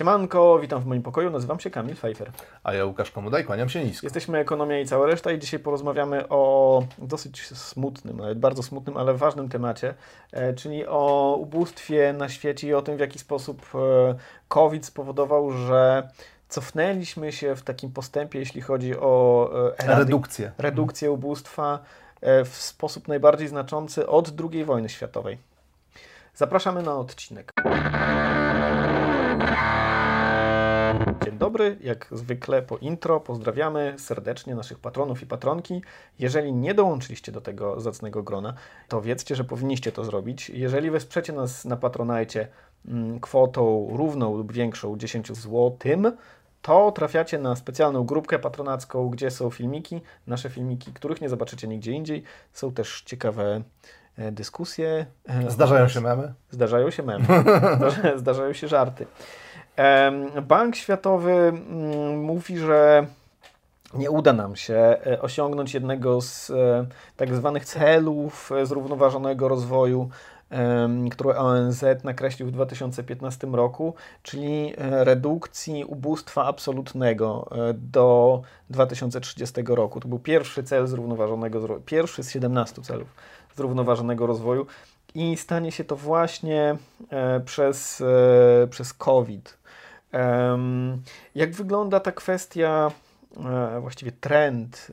Siemanko, witam w moim pokoju, nazywam się Kamil Pfeiffer. A ja Łukasz Komudaj, kłaniam się nisko. Jesteśmy Ekonomia i cała reszta i dzisiaj porozmawiamy o dosyć smutnym, nawet bardzo smutnym, ale ważnym temacie, e, czyli o ubóstwie na świecie i o tym, w jaki sposób e, COVID spowodował, że cofnęliśmy się w takim postępie, jeśli chodzi o e, redukcję. redukcję ubóstwa w sposób najbardziej znaczący od II wojny światowej. Zapraszamy na odcinek. Dobry, jak zwykle po intro pozdrawiamy serdecznie naszych patronów i patronki. Jeżeli nie dołączyliście do tego zacnego grona, to wiedzcie, że powinniście to zrobić. Jeżeli wesprzecie nas na Patronajcie mm, kwotą równą lub większą 10 zł, to trafiacie na specjalną grupkę patronacką, gdzie są filmiki, nasze filmiki, których nie zobaczycie nigdzie indziej. Są też ciekawe e, dyskusje. E, zdarzają się memy? Zdarzają się memy. Zdarzają się żarty. Bank Światowy mm, mówi, że nie uda nam się e, osiągnąć jednego z e, tak zwanych celów e, zrównoważonego rozwoju, które ONZ nakreślił w 2015 roku, czyli redukcji ubóstwa absolutnego do 2030 roku. To był pierwszy cel zrównoważonego, pierwszy z 17 celów zrównoważonego rozwoju i stanie się to właśnie przez, przez COVID. Jak wygląda ta kwestia, e, właściwie trend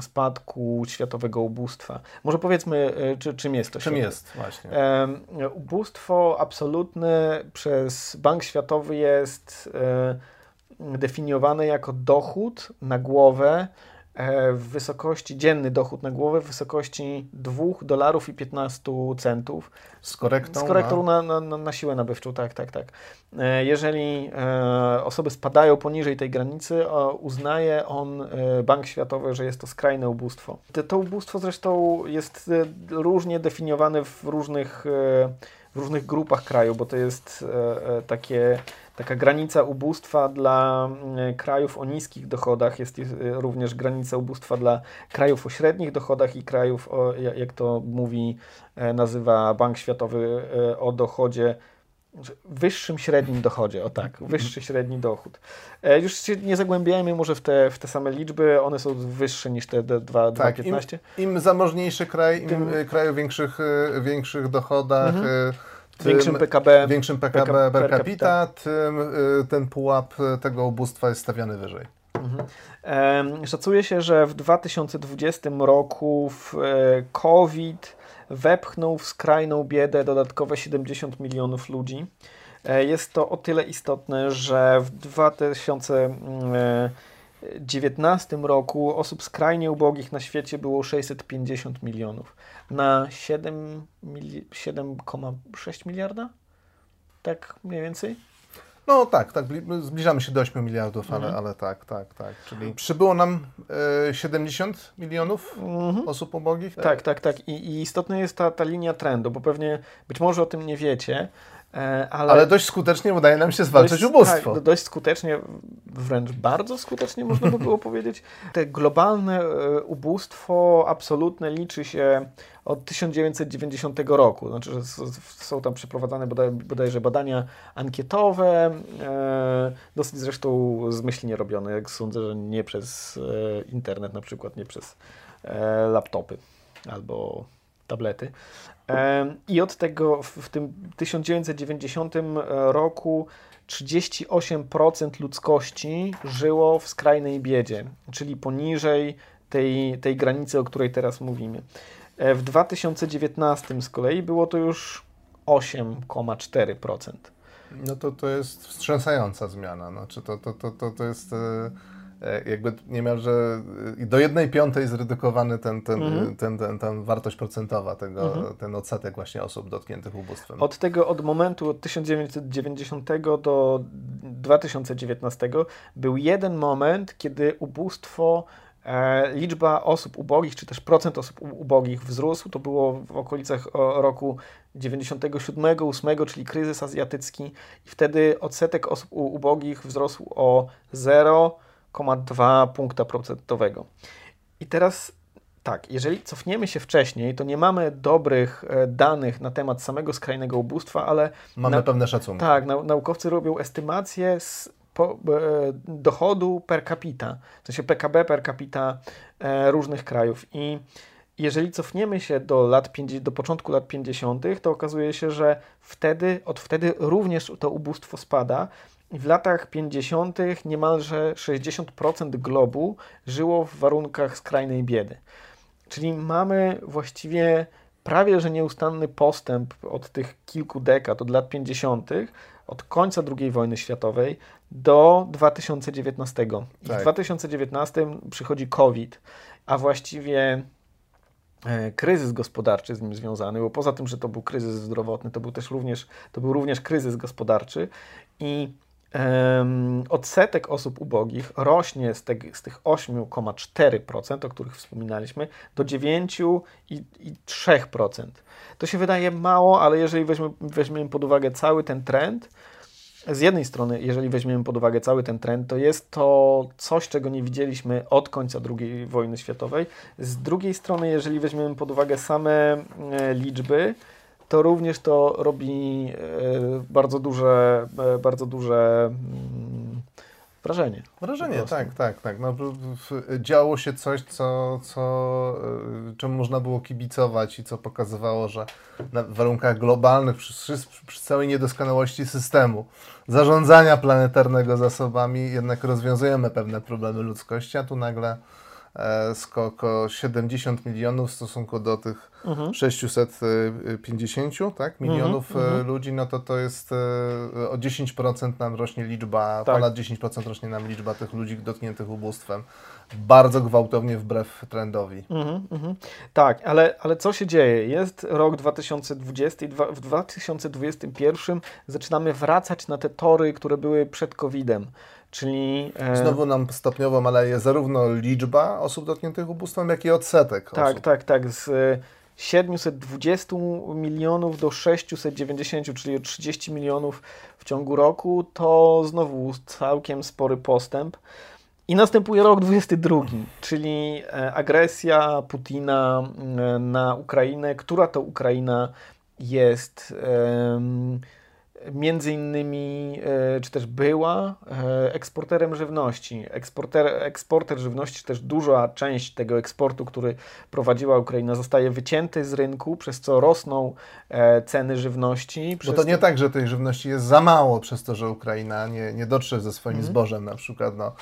spadku światowego ubóstwa? Może powiedzmy, e, czy, czym jest to? Czym jest, właśnie. Ubóstwo absolutne przez Bank Światowy jest e, definiowane jako dochód na głowę w wysokości, dzienny dochód na głowę w wysokości 2 dolarów i 15 centów. Z korektą? Z korektą na, na, na, na siłę nabywczą, tak, tak, tak. E, jeżeli e, osoby spadają poniżej tej granicy, uznaje on, Bank Światowy, że jest to skrajne ubóstwo. To ubóstwo zresztą jest różnie definiowane w różnych, w różnych grupach kraju, bo to jest takie taka granica ubóstwa dla mm, krajów o niskich dochodach, jest również granica ubóstwa dla krajów o średnich dochodach i krajów, o, jak to mówi, e, nazywa Bank Światowy, e, o dochodzie wyższym średnim dochodzie, o tak, wyższy średni dochód. E, już się nie zagłębiajmy może w te, w te same liczby, one są wyższe niż te 2,15. Tak, im, im zamożniejszy kraj, im Tym... kraj o większych, większych dochodach, mhm tym większym PKB, większym PKB, PKB per, capita, tym ten pułap tego ubóstwa jest stawiany wyżej. Mhm. Szacuje się, że w 2020 roku w e, COVID wepchnął w skrajną biedę dodatkowe 70 milionów ludzi. E, jest to o tyle istotne, że w 2000 2019 roku osób skrajnie ubogich na świecie było 650 milionów. Na 7,6 miliarda? Tak mniej więcej? No tak, tak, zbliżamy się do 8 miliardów, ale, mhm. ale tak, tak, tak. Czyli przybyło nam e, 70 milionów mhm. osób ubogich? Tak, tak, tak. I, I istotna jest ta, ta linia trendu, bo pewnie być może o tym nie wiecie, E, ale, ale, dość skutecznie udaje nam się zwalczyć dość, ubóstwo. Tak, dość skutecznie, wręcz bardzo skutecznie można by było powiedzieć. Te globalne e, ubóstwo absolutne liczy się od 1990 roku. Znaczy, że są tam przeprowadzane bodaj, bodajże badania ankietowe, e, dosyć zresztą zmyślnie robione, jak sądzę, że nie przez internet na przykład, nie przez laptopy albo tablety. I od tego w tym 1990 roku 38% ludzkości żyło w skrajnej biedzie, czyli poniżej tej, tej granicy, o której teraz mówimy. E, w 2019 z kolei było to już 8,4%. No to, to jest wstrząsająca zmiana. Znaczy to, to, to, to, to jest. E, jakby niemalże e, do jednej piątej zredukowany ten, ten, mhm. ten, ten, ten, wartość procentowa, tego, mhm. ten odsetek właśnie osób dotkniętych ubóstwem. Od tego, od momentu od 1990 do 2019 był jeden moment, kiedy ubóstwo e, liczba osób ubogich, czy też procent osób ubogich wzrósł. To było w okolicach roku 97-8, czyli kryzys azjatycki, i wtedy odsetek osób ubogich wzrósł o 0. 0,2 punkta procentowego. I teraz tak, jeżeli cofniemy się wcześniej, to nie mamy dobrych e, danych na temat samego skrajnego ubóstwa, ale. Mamy na, pewne szacunki. Tak, na, naukowcy robią estymacje z po, e, dochodu per capita, w sensie PKB per capita e, różnych krajów. I jeżeli cofniemy się do, lat 50, do początku lat 50., to okazuje się, że wtedy, od wtedy również to ubóstwo spada. I w latach 50. niemalże 60% globu żyło w warunkach skrajnej biedy. Czyli mamy właściwie prawie że nieustanny postęp od tych kilku dekad, od lat 50., od końca II wojny światowej do 2019. I tak. w 2019 przychodzi COVID, a właściwie e, kryzys gospodarczy z nim związany, bo poza tym, że to był kryzys zdrowotny, to był też również, to był również kryzys gospodarczy i odsetek osób ubogich rośnie z, te, z tych 8,4%, o których wspominaliśmy, do 9,3%. To się wydaje mało, ale jeżeli weźmiemy, weźmiemy pod uwagę cały ten trend, z jednej strony, jeżeli weźmiemy pod uwagę cały ten trend, to jest to coś, czego nie widzieliśmy od końca II wojny światowej. Z drugiej strony, jeżeli weźmiemy pod uwagę same e, liczby, to również to robi e, bardzo duże, e, bardzo duże mm, wrażenie. Wrażenie, tak, tak, tak. No, działo się coś, co, co, e, czemu można było kibicować i co pokazywało, że na warunkach globalnych, przy, przy całej niedoskonałości systemu zarządzania planetarnego zasobami, jednak rozwiązujemy pewne problemy ludzkości, a tu nagle skok o 70 milionów w stosunku do tych mhm. 650 tak, milionów mhm. mhm. ludzi, no to to jest e, o 10% nam rośnie liczba, tak. ponad 10% rośnie nam liczba tych ludzi dotkniętych ubóstwem. Bardzo gwałtownie wbrew trendowi. Mhm, mhm. Tak, ale, ale co się dzieje? Jest rok 2020 i w 2021 zaczynamy wracać na te tory, które były przed COVID-em. Czyli. E... Znowu nam stopniowo maleje zarówno liczba osób dotkniętych ubóstwem, jak i odsetek. Tak, osób. tak, tak. Z 720 milionów do 690, czyli o 30 milionów w ciągu roku, to znowu całkiem spory postęp. I następuje rok 22, czyli e, agresja Putina e, na Ukrainę, która to Ukraina jest. Um, między innymi, e, czy też była e, eksporterem żywności. Eksporter, eksporter żywności, czy też duża część tego eksportu, który prowadziła Ukraina, zostaje wycięty z rynku, przez co rosną e, ceny żywności. Bo to nie tak, że tej żywności jest za mało przez to, że Ukraina nie, nie dotrze ze swoim mhm. zbożem na przykład. No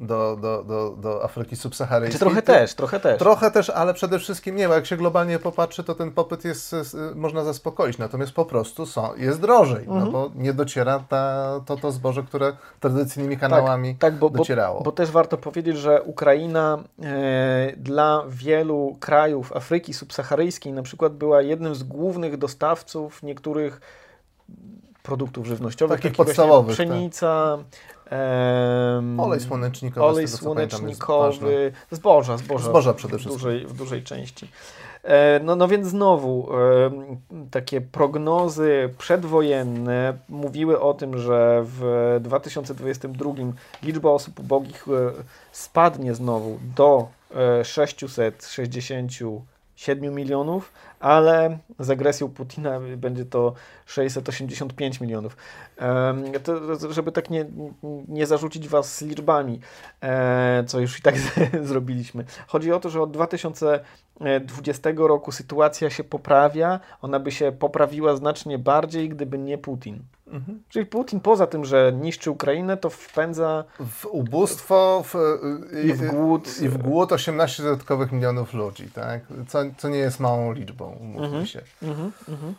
do, do, do, do Afryki subsaharyjskiej. Czy trochę też, trochę też. Trochę też, ale przede wszystkim nie, bo jak się globalnie popatrzy, to ten popyt jest, można zaspokoić, natomiast po prostu są, jest drożej, no mhm. no bo nie dociera ta, to, to zboże, które tradycyjnymi kanałami tak, tak, bo, docierało. Bo, bo, też warto powiedzieć, że Ukraina e, dla wielu krajów Afryki subsaharyjskiej na przykład była jednym z głównych dostawców niektórych produktów żywnościowych, takich podstawowych. Pszenica, tak. Um, olej słonecznikowy, olej tego, słonecznikowy, zboża, zboża, zboża przede wszystkim. W dużej, w dużej części. E, no, no więc znowu e, takie prognozy przedwojenne mówiły o tym, że w 2022 liczba osób ubogich e, spadnie znowu do 667 milionów, ale z agresją Putina będzie to 685 milionów. To, żeby tak nie, nie zarzucić Was liczbami, e, co już i tak zrobiliśmy. Chodzi o to, że od 2020 roku sytuacja się poprawia, ona by się poprawiła znacznie bardziej, gdyby nie Putin. Mhm. Czyli Putin poza tym, że niszczy Ukrainę, to wpędza w ubóstwo w, i, w głód. I w głód 18 dodatkowych milionów ludzi, tak? co, co nie jest małą liczbą, umówmy mhm. się. Mhm. mhm.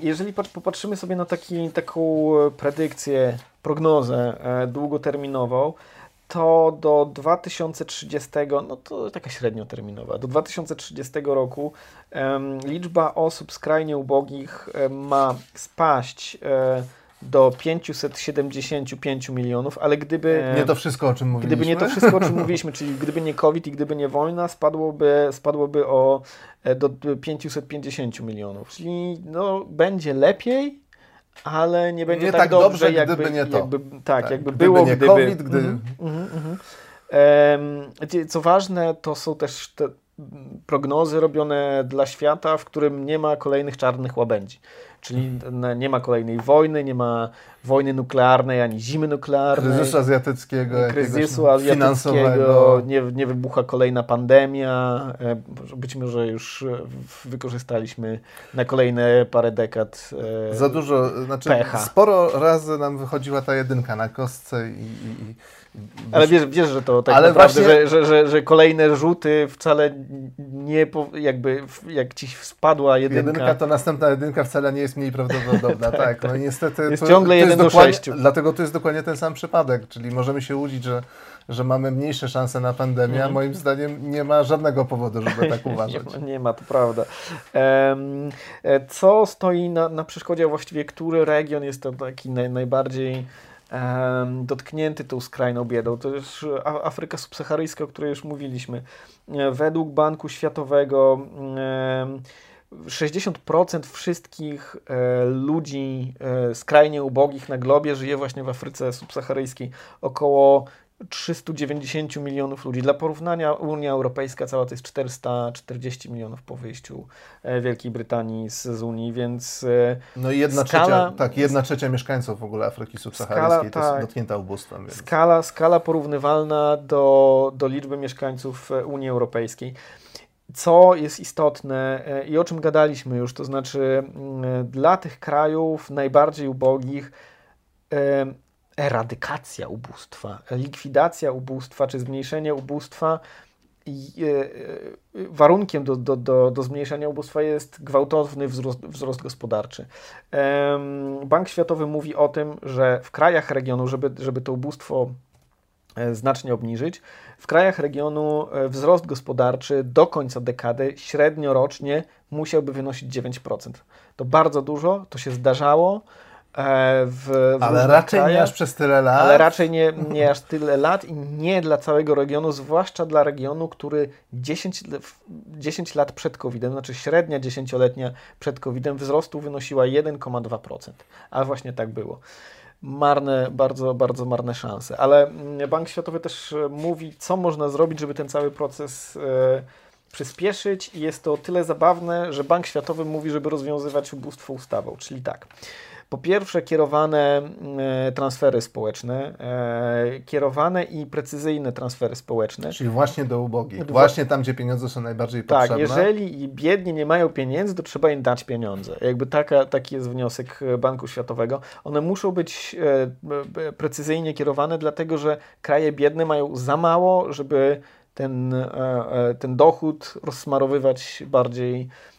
Jeżeli popatrzymy sobie na taki, taką predykcję, prognozę e, długoterminową, to do 2030, no to taka średnioterminowa, do 2030 roku um, liczba osób skrajnie ubogich um, ma spaść um, do 575 milionów, ale gdyby... Nie to wszystko, o czym mówiliśmy. Gdyby nie to wszystko, o czym mówiliśmy, czyli gdyby nie COVID i gdyby nie wojna, spadłoby, spadłoby o e, do 550 milionów. Czyli no, będzie lepiej, ale nie będzie nie tak, tak dobrze, dobrze jakby, gdyby nie to. Jakby, tak, tak, jakby gdyby było, nie gdyby... COVID, gdy... Mhm, mhm, mhm. Co ważne, to są też te prognozy robione dla świata, w którym nie ma kolejnych czarnych łabędzi. Czyli nie ma kolejnej wojny, nie ma wojny nuklearnej ani zimy nuklearnej. Kryzysu azjatyckiego, kryzysu azjatyckiego, nie, nie wybucha kolejna pandemia. E, być może już e, wykorzystaliśmy na kolejne parę dekad. E, Za dużo, znaczy pecha. sporo razy nam wychodziła ta jedynka na kostce i, i ale wiesz, wiesz, że to tak Ale naprawdę, właśnie... że, że, że, kolejne rzuty wcale nie, jakby jak ci spadła jedynka... Jedynka to następna jedynka wcale nie jest mniej prawdopodobna, tak. tak. No niestety... Jest to, ciągle jeden do sześciu. Dlatego to jest dokładnie ten sam przypadek, czyli możemy się łudzić, że że mamy mniejsze szanse na pandemię, a mhm. moim zdaniem nie ma żadnego powodu, żeby tak uważać. nie, ma, nie ma, to prawda. E, co stoi na, na przeszkodzie, właściwie który region jest to taki naj, najbardziej dotknięty tą skrajną biedą. To jest Afryka subsaharyjska, o której już mówiliśmy. E, według Banku Światowego 60% wszystkich e, ludzi e, skrajnie ubogich na globie żyje właśnie w Afryce subsaharyjskiej. Około 390 milionów ludzi. Dla porównania Unia Europejska cała to jest 440 milionów po wyjściu e, Wielkiej Brytanii z, z Unii, więc e, No i jedna skala, trzecia, tak, jedna trzecia mieszkańców w ogóle Afryki Subsaharyjskiej to tak, jest dotknięta ubóstwem. Więc. Skala, skala porównywalna do, do liczby mieszkańców e, Unii Europejskiej. Co jest istotne i o czym gadaliśmy już, to znaczy mm, dla tych krajów najbardziej ubogich eradykacja ubóstwa, likwidacja ubóstwa czy zmniejszenie ubóstwa e, e, warunkiem do, do, do, do zmniejszenia ubóstwa jest gwałtowny wzrost, wzrost gospodarczy. Bank Światowy mówi o tym, że w krajach regionu, żeby, żeby to ubóstwo e, znacznie obniżyć, w krajach regionu wzrost gospodarczy do końca dekady średnio rocznie musiałby wynosić 9%. To bardzo dużo, to się zdarzało. E, w, w ale raczej krajach, nie aż przez tyle lat. Ale raczej nie, nie aż tyle lat i nie dla całego regionu, zwłaszcza dla regionu, który 10, 10 lat przed COVID-em, znaczy średnia dziesięcioletnia przed COVID-em wzrostu wynosiła 1,2%. A właśnie tak było. Marne, bardzo, bardzo marne szanse. Ale mm, Bank Światowy też e, mówi, co można zrobić, żeby ten cały proces e, przyspieszyć i jest to o tyle zabawne, że Bank Światowy mówi, żeby rozwiązywać ubóstwo ustawą, czyli tak. Po pierwsze, kierowane e, transfery społeczne, e, kierowane i precyzyjne transfery społeczne. Czyli właśnie do ubogich, właśnie tam, gdzie pieniądze są najbardziej tak, potrzebne. Tak, jeżeli biedni nie mają pieniędzy, to trzeba im dać pieniądze. Jakby taka, taki jest wniosek Banku Światowego. One muszą być e, precyzyjnie kierowane, dlatego że kraje biedne mają za mało, żeby ten, ten dochód rozsmarowywać bardziej E,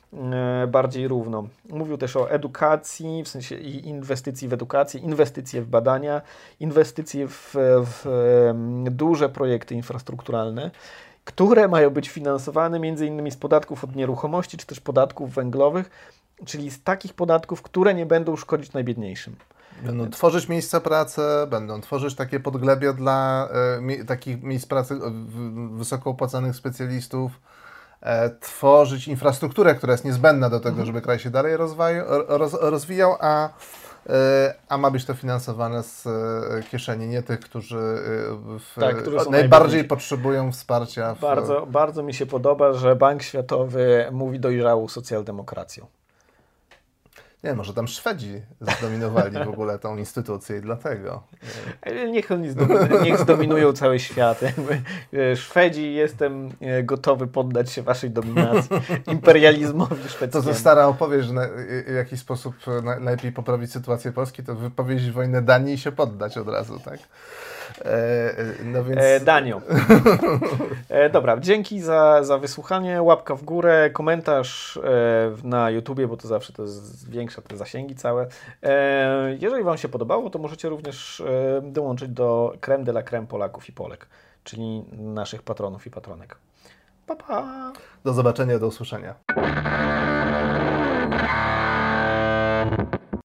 bardziej równo. Mówił też o edukacji, w sensie inwestycji w edukację, inwestycje w badania, inwestycje w, w duże projekty infrastrukturalne, które mają być finansowane innymi z podatków od nieruchomości, czy też podatków węglowych, czyli z takich podatków, które nie będą szkodzić najbiedniejszym. Będą tworzyć miejsca pracy, będą tworzyć takie podglebia dla e, takich miejsc pracy e, wysoko opłacanych specjalistów E, tworzyć infrastrukturę, która jest niezbędna do tego, mhm. żeby kraj się dalej roz, rozwijał, a, e, a ma być to finansowane z e, kieszeni nie tych, którzy, w, tak, którzy najbardziej potrzebują wsparcia. W... Bardzo, bardzo mi się podoba, że Bank Światowy mówi dojrzałą socjaldemokracją. Nie, może tam Szwedzi zdominowali w ogóle tą instytucję i dlatego. Niech oni zdominują, niech zdominują cały świat. E, Szwedzi, jestem e, gotowy poddać się waszej dominacji, imperializmowi szwedzkiemu. To, co stara opowieść, że na, w jaki sposób najlepiej poprawić sytuację Polski, to wypowiedzieć wojnę Danii i się poddać od razu, tak? E, no więc... E, Danio. E, dobra, dzięki za, za wysłuchanie. Łapka w górę, komentarz e, na YouTubie, bo to zawsze to zwiększa te zasięgi całe. E, jeżeli Wam się podobało, to możecie również e, dołączyć do creme de la creme Polaków i Polek, czyli naszych patronów i patronek. Pa, pa. Do zobaczenia, do usłyszenia.